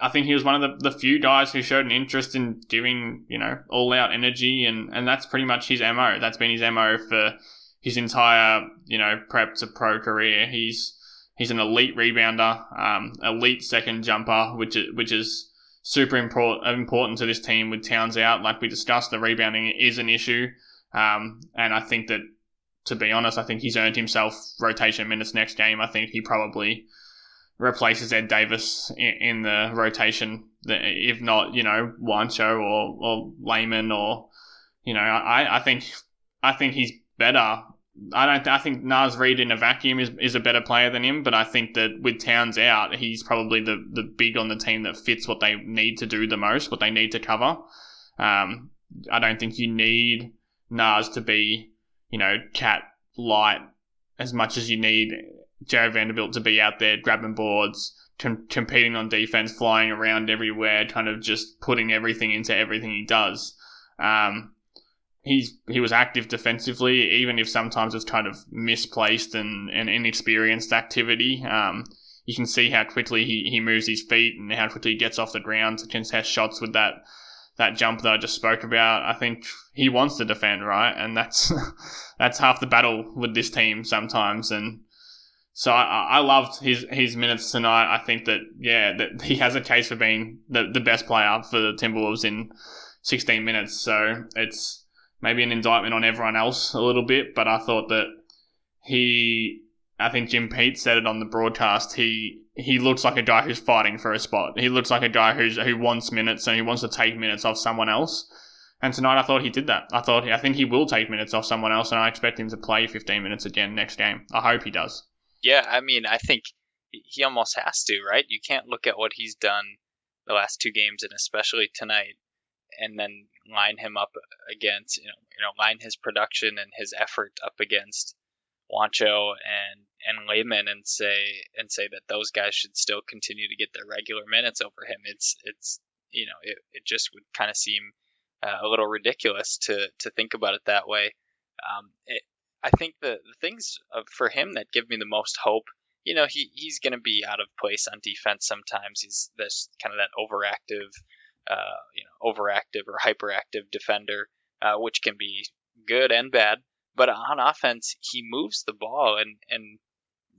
A: I think he was one of the, the few guys who showed an interest in giving, you know, all out energy and, and that's pretty much his MO. That's been his MO for his entire, you know, prep to pro career. He's he's an elite rebounder, um, elite second jumper, which is, which is super important important to this team with Towns out. Like we discussed, the rebounding is an issue, um, and I think that to be honest, I think he's earned himself rotation minutes next game. I think he probably replaces Ed Davis in, in the rotation. If not, you know, Juancho or, or Layman or, you know, I, I think, I think he's better. I don't. I think Naz Reid in a vacuum is, is a better player than him, but I think that with Towns out, he's probably the, the big on the team that fits what they need to do the most, what they need to cover. Um, I don't think you need Naz to be, you know, KAT light as much as you need Jarred Vanderbilt to be out there grabbing boards, com- competing on defense, flying around everywhere, kind of just putting everything into everything he does. Um, he's he was active defensively, even if sometimes it's kind of misplaced and, and inexperienced activity. Um, you can see how quickly he, he moves his feet and how quickly he gets off the ground to contest shots with that that jump that I just spoke about. I think he wants to defend, right? And that's that's half the battle with this team sometimes. And so I, I loved his his minutes tonight. I think that yeah, that he has a case for being the, the best player for the Timberwolves in 16 minutes. So it's maybe an indictment on everyone else a little bit, but I thought that he, I think Jim Pete said it on the broadcast. He he looks like a guy who's fighting for a spot. He looks like a guy who's who wants minutes and he wants to take minutes off someone else. And tonight I thought he did that. I thought I think he will take minutes off someone else, and I expect him to play 15 minutes again next game. I hope he does.
B: Yeah, I mean, I think he almost has to, right? You can't look at what he's done the last two games and especially tonight and then line him up against, you know, you know, line his production and his effort up against Juancho and and Layman and say and say that those guys should still continue to get their regular minutes over him. It's it's you know, it, it just would kind of seem uh, a little ridiculous to to think about it that way. Um, it, I think the, the things for him that give me the most hope, you know, he, he's going to be out of place on defense sometimes. He's this kind of that overactive, uh, you know, overactive or hyperactive defender, uh, which can be good and bad. But on offense, he moves the ball, and, and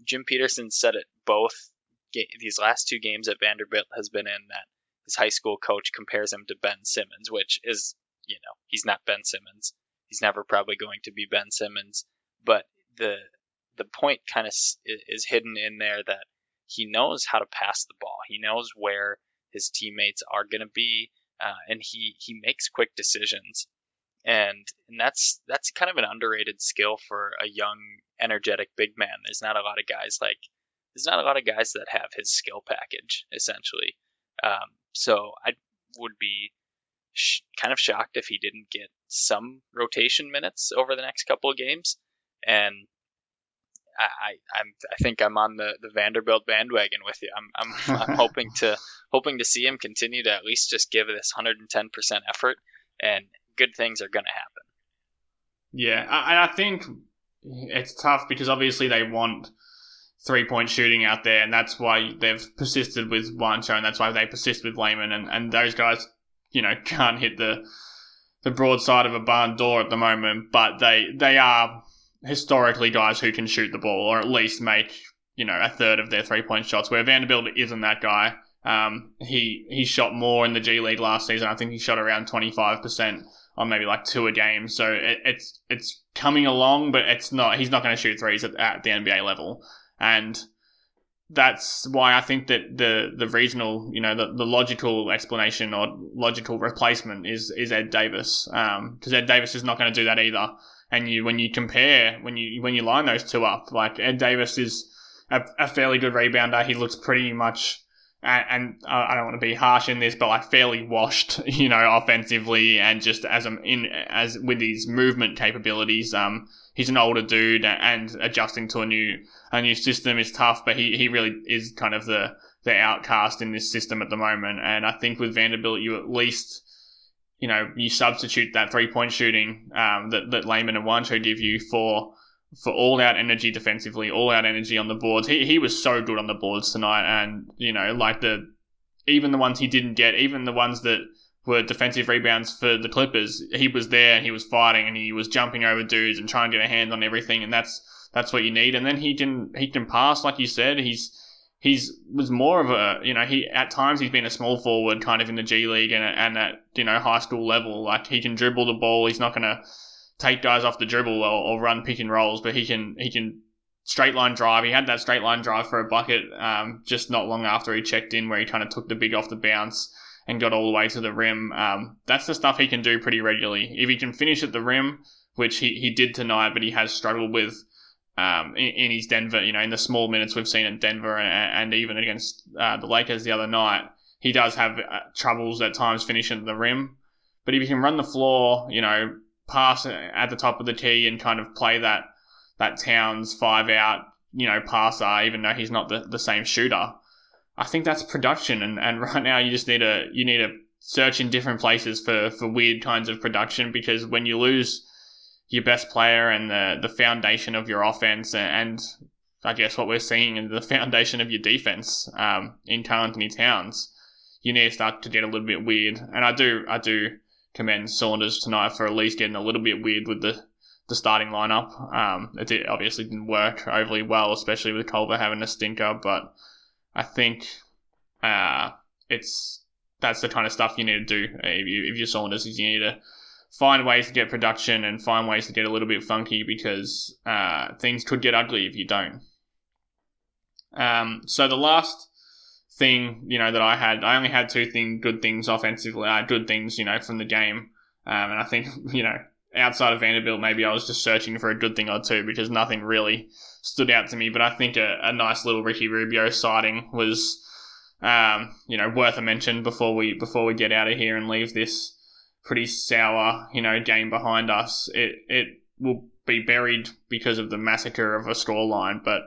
B: Jim Petersen said it both ga- these last two games that Vanderbilt has been in that his high school coach compares him to Ben Simmons, which is, you know, he's not Ben Simmons. He's never probably going to be Ben Simmons, but the the point kind of is hidden in there that he knows how to pass the ball. He knows where his teammates are going to be, uh, and he he makes quick decisions. And and that's that's kind of an underrated skill for a young, energetic big man. There's not a lot of guys like there's not a lot of guys that have his skill package essentially. Um, so I would be sh- kind of shocked if he didn't get some rotation minutes over the next couple of games. And I, I, am I think I'm on the, the Vanderbilt bandwagon with you. I'm, I'm, I'm hoping to hoping to see him continue to at least just give this 110% effort, and good things are going to happen.
A: Yeah, I, I think it's tough because obviously they want three point shooting out there, and that's why they've persisted with Juancho, and that's why they persist with Layman, and, and those guys you know can't hit the the broad side of a barn door at the moment, but they they are historically guys who can shoot the ball or at least make you know a third of their three point shots. Where Vanderbilt isn't that guy. Um, he he shot more in the G League last season. I think he shot around twenty five percent on maybe like two a game. So it, it's it's coming along, but it's not. He's not going to shoot threes at, at the NBA level, and that's why I think that the the regional, you know, the, the logical explanation or logical replacement is is Ed Davis, because um, Ed Davis is not going to do that either. And you when you compare when you when you line those two up, like Ed Davis is a, a fairly good rebounder. He looks pretty much. And, and I don't want to be harsh in this, but like fairly washed, you know, offensively and just as a, in as with his movement capabilities. Um, he's an older dude and adjusting to a new a new system is tough, but he, he really is kind of the, the outcast in this system at the moment. And I think with Vanderbilt, you at least, you know, you substitute that three point shooting um, that, that Layman and Juancho give you for for all out energy defensively, all out energy on the boards. He, he was so good on the boards tonight. And, you know, like the, even the ones he didn't get, even the ones that were defensive rebounds for the Clippers, he was there and he was fighting and he was jumping over dudes and trying to get a hand on everything. And that's, that's what you need. And then he can he can pass, like you said. He's he's was more of a you know he at times he's been a small forward kind of in the G League and and at you know high school level. Like he can dribble the ball. He's not gonna take guys off the dribble or, or run pick and rolls, but he can he can straight line drive. He had that straight line drive for a bucket um, just not long after he checked in, where he kind of took the big off the bounce and got all the way to the rim. Um, that's the stuff he can do pretty regularly. If he can finish at the rim, which he, he did tonight, but he has struggled with um, in, in, his Denver, you know, in the small minutes we've seen in Denver and, and even against uh, the Lakers the other night, he does have uh, troubles at times finishing at the rim. But if he can run the floor, you know, pass at the top of the key and kind of play that that Towns five out, you know, passer, even though he's not the, the same shooter, I think that's production. And, and right now you just need to you need to search in different places for for weird kinds of production because when you lose your best player and the the foundation of your offense, and I guess what we're seeing is the foundation of your defense um, in Karl-Anthony Towns. You need to start to get a little bit weird, and I do I do commend Saunders tonight for at least getting a little bit weird with the the starting lineup. Um, it did, obviously didn't work overly well, especially with Culver having a stinker, but I think uh, it's that's the kind of stuff you need to do if you if you're Saunders. Is you need to find ways to get production and find ways to get a little bit funky because uh, things could get ugly if you don't. Um, so the last thing, you know, that I had, I only had two thing, good things offensively, uh, good things, you know, from the game. Um, and I think, you know, outside of Vanderbilt, maybe I was just searching for a good thing or two because nothing really stood out to me. But I think a, a nice little Ricky Rubio sighting was, um, you know, worth a mention before we before we get out of here and leave this pretty sour, you know, game behind us, it it will be buried because of the massacre of a scoreline. But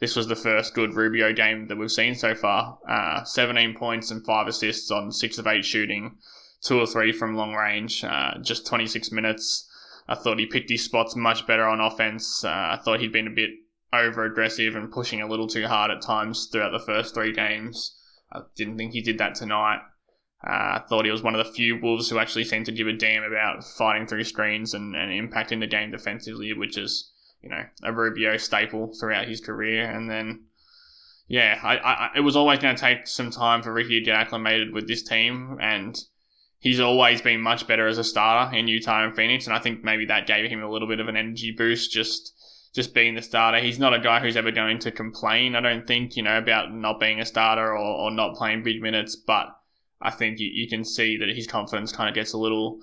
A: this was the first good Rubio game that we've seen so far. Uh, 17 points and five assists on six of eight shooting, two or three from long range, uh, just 26 minutes. I thought he picked his spots much better on offense. Uh, I thought he'd been a bit over aggressive and pushing a little too hard at times throughout the first three games. I didn't think he did that tonight. Uh, I thought he was one of the few Wolves who actually seemed to give a damn about fighting through screens and, and impacting the game defensively, which is, you know, a Rubio staple throughout his career. And then, yeah, I, I, it was always going to take some time for Ricky to get acclimated with this team. And he's always been much better as a starter in Utah and Phoenix. And I think maybe that gave him a little bit of an energy boost just just being the starter. He's not a guy who's ever going to complain, I don't think, you know, about not being a starter or, or not playing big minutes, but I think you, you can see that his confidence kind of gets a little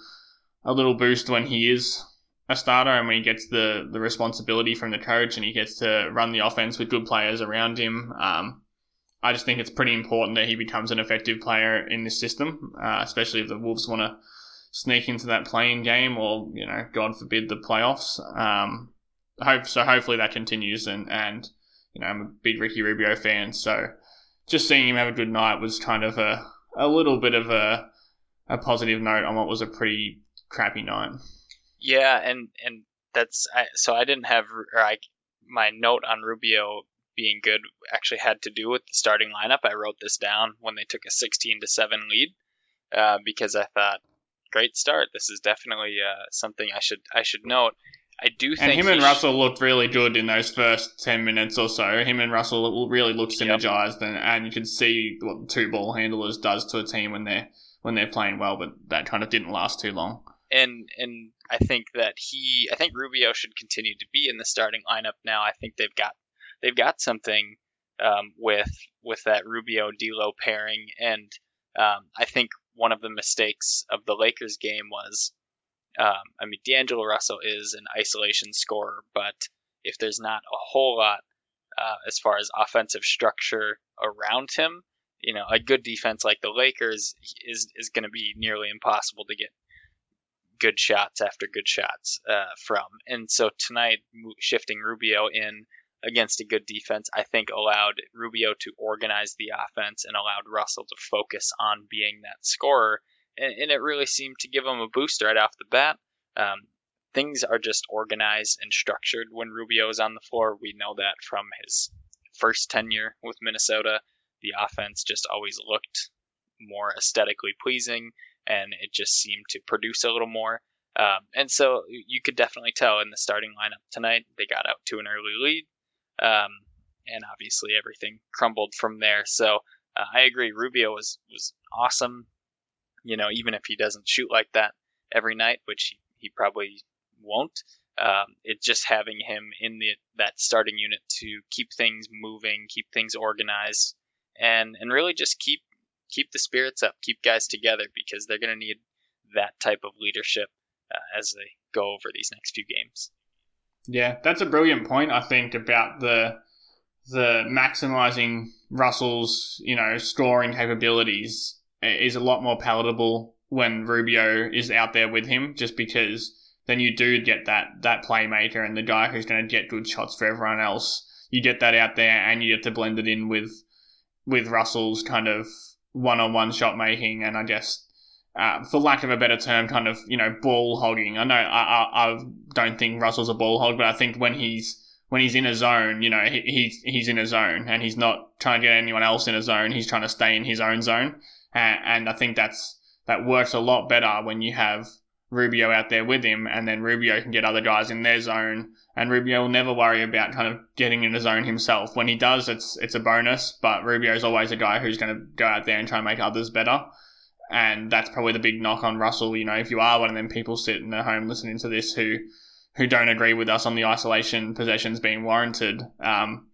A: a little boost when he is a starter and when he gets the, the responsibility from the coach and he gets to run the offense with good players around him. Um, I just think it's pretty important that he becomes an effective player in this system, uh, especially if the Wolves want to sneak into that play-in game or, you know, God forbid the playoffs. Um, hope so. Hopefully that continues, and and you know I'm a big Ricky Rubio fan, so just seeing him have a good night was kind of a a little bit of a a positive note on what was a pretty crappy night.
B: Yeah, and and that's I, so I didn't have I, my note on Rubio being good actually had to do with the starting lineup. I wrote this down when they took a 16 to seven lead uh, because I thought, great start. This is definitely uh, something I should I should note. I do think
A: And him and Russell looked really good in those first 10 minutes or so. Him and Russell really looked
B: Yep.
A: synergized, and, and you can see what two ball handlers does to a team when they're when they're playing well, but that kind of didn't last too long.
B: and and I think that he, I think Rubio should continue to be in the starting lineup now. I think they've got they've got something um, with with that Rubio D'Lo pairing, and um, I think one of the mistakes of the Lakers game was, um, I mean, D'Angelo Russell is an isolation scorer, but if there's not a whole lot uh, as far as offensive structure around him, you know, a good defense like the Lakers is is going to be nearly impossible to get good shots after good shots uh, from. And so tonight, shifting Rubio in against a good defense, I think allowed Rubio to organize the offense and allowed Russell to focus on being that scorer. And, and it really seemed to give him a boost right off the bat. Um, things are just organized and structured when Rubio is on the floor. We know that from his first tenure with Minnesota. The offense just always looked more aesthetically pleasing and it just seemed to produce a little more. Um, and so you could definitely tell in the starting lineup tonight, they got out to an early lead. Um, and obviously everything crumbled from there. So uh, I agree. Rubio was, was awesome. You know, even if he doesn't shoot like that every night, which he, he probably won't, um, it just having him in the that starting unit to keep things moving, keep things organized, and and really just keep keep the spirits up, keep guys together because they're going to need that type of leadership uh, as they go over these next few games.
A: Yeah, that's a brilliant point. I think about the the maximizing Russell's you know scoring capabilities is a lot more palatable when Rubio is out there with him, just because then you do get that that playmaker and the guy who's going to get good shots for everyone else. You get that out there, and you get to blend it in with with Russell's kind of one-on-one shot making, and I guess uh, for lack of a better term, kind of you know ball hogging. I know I, I, I don't think Russell's a ball hog, but I think when he's when he's in a zone, you know, he, he's he's in a zone and he's not trying to get anyone else in a zone. He's trying to stay in his own zone, and, and I think that's that works a lot better when you have Rubio out there with him, and then Rubio can get other guys in their zone, and Rubio will never worry about kind of getting in the zone himself. When he does, it's it's a bonus, but Rubio is always a guy who's going to go out there and try and make others better. And that's probably the big knock on Russell. You know, if you are one of them people sitting at home listening to this who who don't agree with us on the isolation possessions being warranted, um,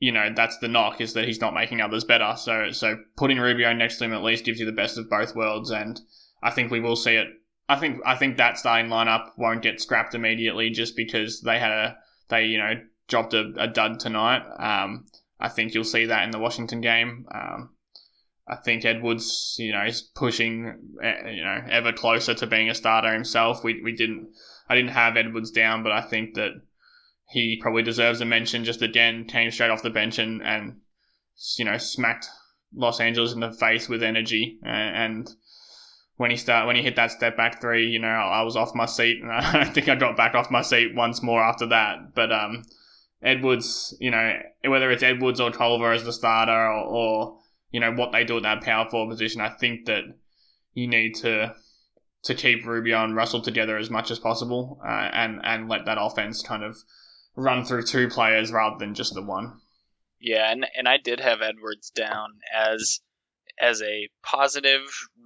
A: you know, that's the knock is that he's not making others better. So so putting Rubio next to him at least gives you the best of both worlds, and I think we will see it. I think I think that starting lineup won't get scrapped immediately just because they had a they you know dropped a, a dud tonight. Um, I think you'll see that in the Washington game. Um, I think Edwards, you know, is pushing, eh, you know, ever closer to being a starter himself. We we didn't, I didn't have Edwards down, but I think that he probably deserves a mention. Just again, came straight off the bench and and you know smacked Los Angeles in the face with energy. And when he start when he hit that step back three, you know, I was off my seat, and I think I got back off my seat once more after that. But um, Edwards, you know, whether it's Edwards or Culver as the starter or, or you know what they do at that power forward position. I think that you need to to keep Rubio and Russell together as much as possible, uh, and and let that offense kind of run through two players rather than just the one.
B: Yeah, and and I did have Edwards down as as a positive.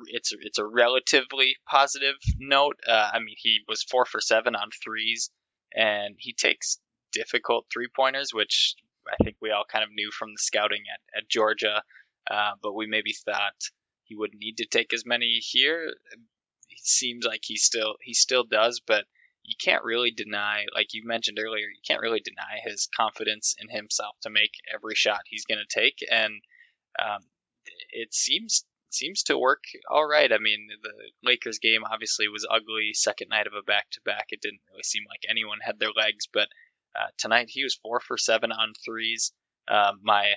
B: It's it's a relatively positive note. Uh, I mean, he was four for seven on threes, and he takes difficult three pointers, which I think we all kind of knew from the scouting at, at Georgia. Uh, but we maybe thought he would need to take as many here. It seems like he still he still does, but you can't really deny, like you mentioned earlier, you can't really deny his confidence in himself to make every shot he's going to take, and um, it seems seems to work all right. I mean, the Lakers game obviously was ugly. Second night of a back to back, it didn't really seem like anyone had their legs, but uh, tonight he was four for seven on threes. Uh, my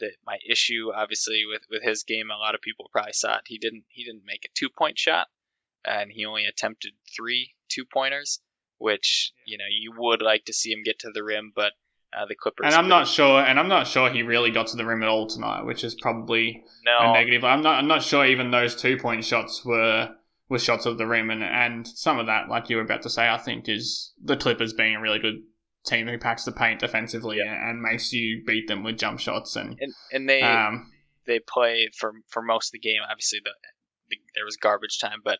B: the, my issue obviously with, with his game, a lot of people probably saw it. He didn't he didn't make a two point shot, and he only attempted three two pointers, which you know you would like to see him get to the rim, but uh, the Clippers.
A: And I'm not sure, and I'm not sure he really got to the rim at all tonight, which is probably
B: no
A: a negative. I'm not I'm not sure even those two point shots were with shots of the rim, and and some of that, like you were about to say, I think is the Clippers being a really good team who packs the paint defensively yeah. and, makes you beat them with jump shots and
B: and, and they um, they play for for most of the game. Obviously, the, the there was garbage time, but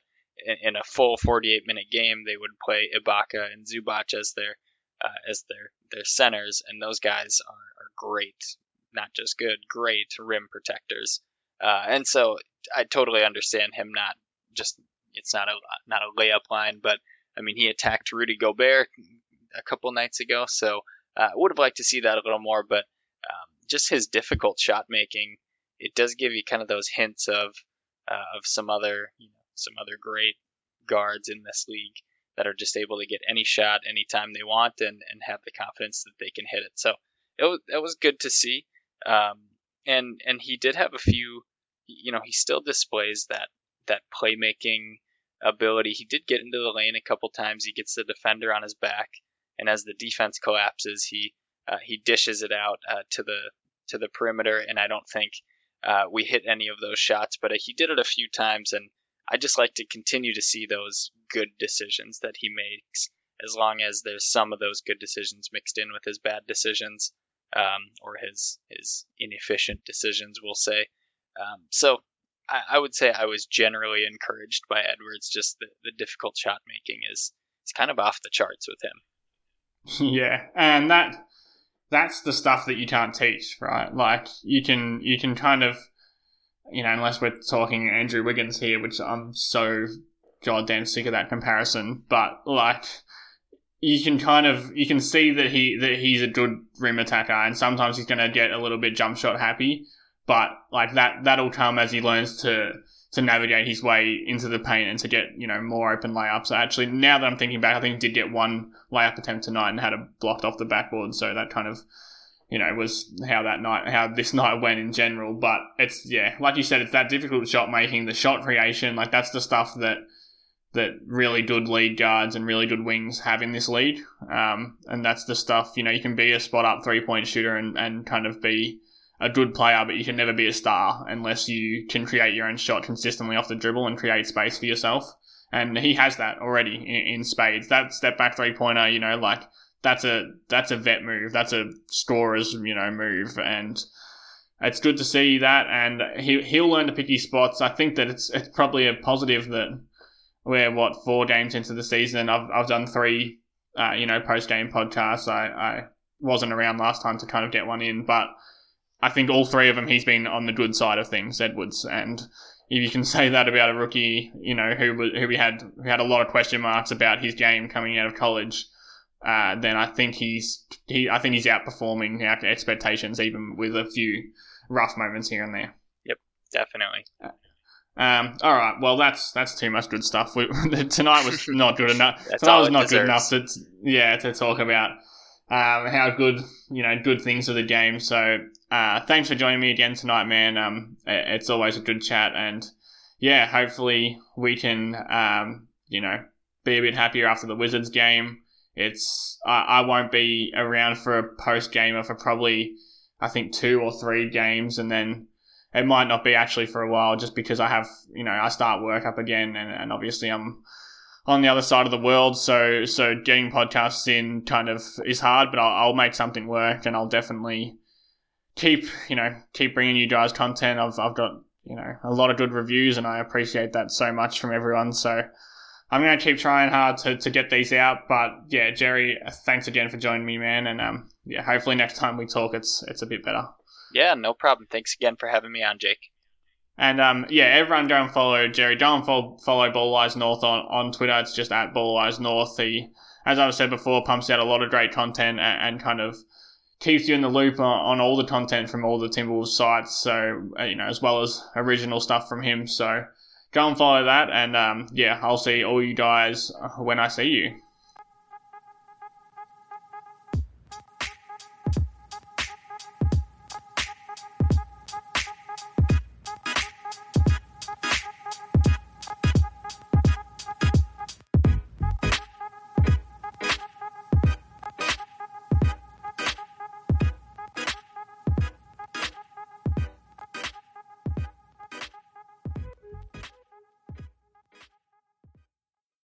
B: in, a full 48 minute game, they would play Ibaka and Zubac as their uh, as their their centers, and those guys are, are great, not just good, great rim protectors. Uh, and so I totally understand him not just it's not a not a layup line, but I mean he attacked Rudy Gobert a couple nights ago, so uh, would have liked to see that a little more. But um, just his difficult shot making, it does give you kind of those hints of uh, of some other you know some other great guards in this league that are just able to get any shot anytime they want and, and have the confidence that they can hit it. So it was, it was good to see. Um, and and he did have a few, you know, he still displays that that playmaking ability. He did get into the lane a couple times. He gets the defender on his back, and as the defense collapses, he uh, he dishes it out uh, to the to the perimeter. And I don't think uh, we hit any of those shots, but uh, he did it a few times, and I just like to continue to see those good decisions that he makes, as long as there's some of those good decisions mixed in with his bad decisions, um, or his his inefficient decisions, we'll say. Um, so I, I, would say I was generally encouraged by Edwards. Just the, the difficult shot making is is kind of off the charts with him.
A: Yeah, and that that's the stuff that you can't teach, right? Like you can you can kind of you know, unless we're talking Andrew Wiggins here, which I'm so goddamn sick of that comparison. But like, you can kind of you can see that he that he's a good rim attacker, and sometimes he's going to get a little bit jump shot happy. But like that that'll come as he learns to to navigate his way into the paint and to get you know more open layups. Actually, now that I'm thinking back, I think he did get one layup attempt tonight and had it blocked off the backboard, so that kind of you know, was how that night, how this night went in general. But it's, yeah, like you said, it's that difficult shot making, the shot creation. Like, that's the stuff that, that really good lead guards and really good wings have in this league. Um, and that's the stuff, you know, you can be a spot up three point shooter and, and kind of be a good player, but you can never be a star unless you can create your own shot consistently off the dribble and create space for yourself. And he has that already in, in spades. That step back three pointer, you know, like that's a that's a vet move. That's a scorer's you know move, and it's good to see that. And he he'll learn to pick his spots. I think that it's it's probably a positive that we're what four games into the season. I've I've done three uh, you know post game podcasts. I I wasn't around last time to kind of get one in, but I think all three of them he's been on the good side of things, Edwards, and if you can say that about a rookie, you know who who we had who had a lot of question marks about his game coming out of college uh, then I think he's he I think he's outperforming our expectations, even with a few rough moments here and there.
B: Yep, definitely.
A: Um, all right, well that's that's too much good stuff. We, tonight was not good enough. tonight was not good enough to yeah to talk about um, how good you know good things of the game. So uh, thanks for joining me again tonight, man. Um, it's always a good chat, and yeah, hopefully we can um, you know be a bit happier after the Wizards game. It's I, I won't be around for a post gamer for probably I think two or three games, and then it might not be actually for a while, just because I have you know I start work up again, and, and obviously I'm on the other side of the world, so so getting podcasts in kind of is hard, but I'll, I'll make something work, and I'll definitely keep you know keep bringing you guys content. I've I've got you know a lot of good reviews, and I appreciate that so much from everyone. So I'm going to keep trying hard to, to get these out. But yeah, Jerry, thanks again for joining me, man. And um, yeah, hopefully next time we talk, it's it's a bit better.
B: Yeah, no problem. Thanks again for having me on, Jake.
A: And um, yeah, everyone go and follow Jerry. Go and follow, follow Ball Eyes North on, on Twitter. It's just at Ball Eyes North. He, as I've said before, pumps out a lot of great content and, and kind of keeps you in the loop on, on, all the content from all the Timberwolves sites. So, uh, you know, as well as original stuff from him. So, go and follow that. And um, yeah, I'll see all you guys when I see you.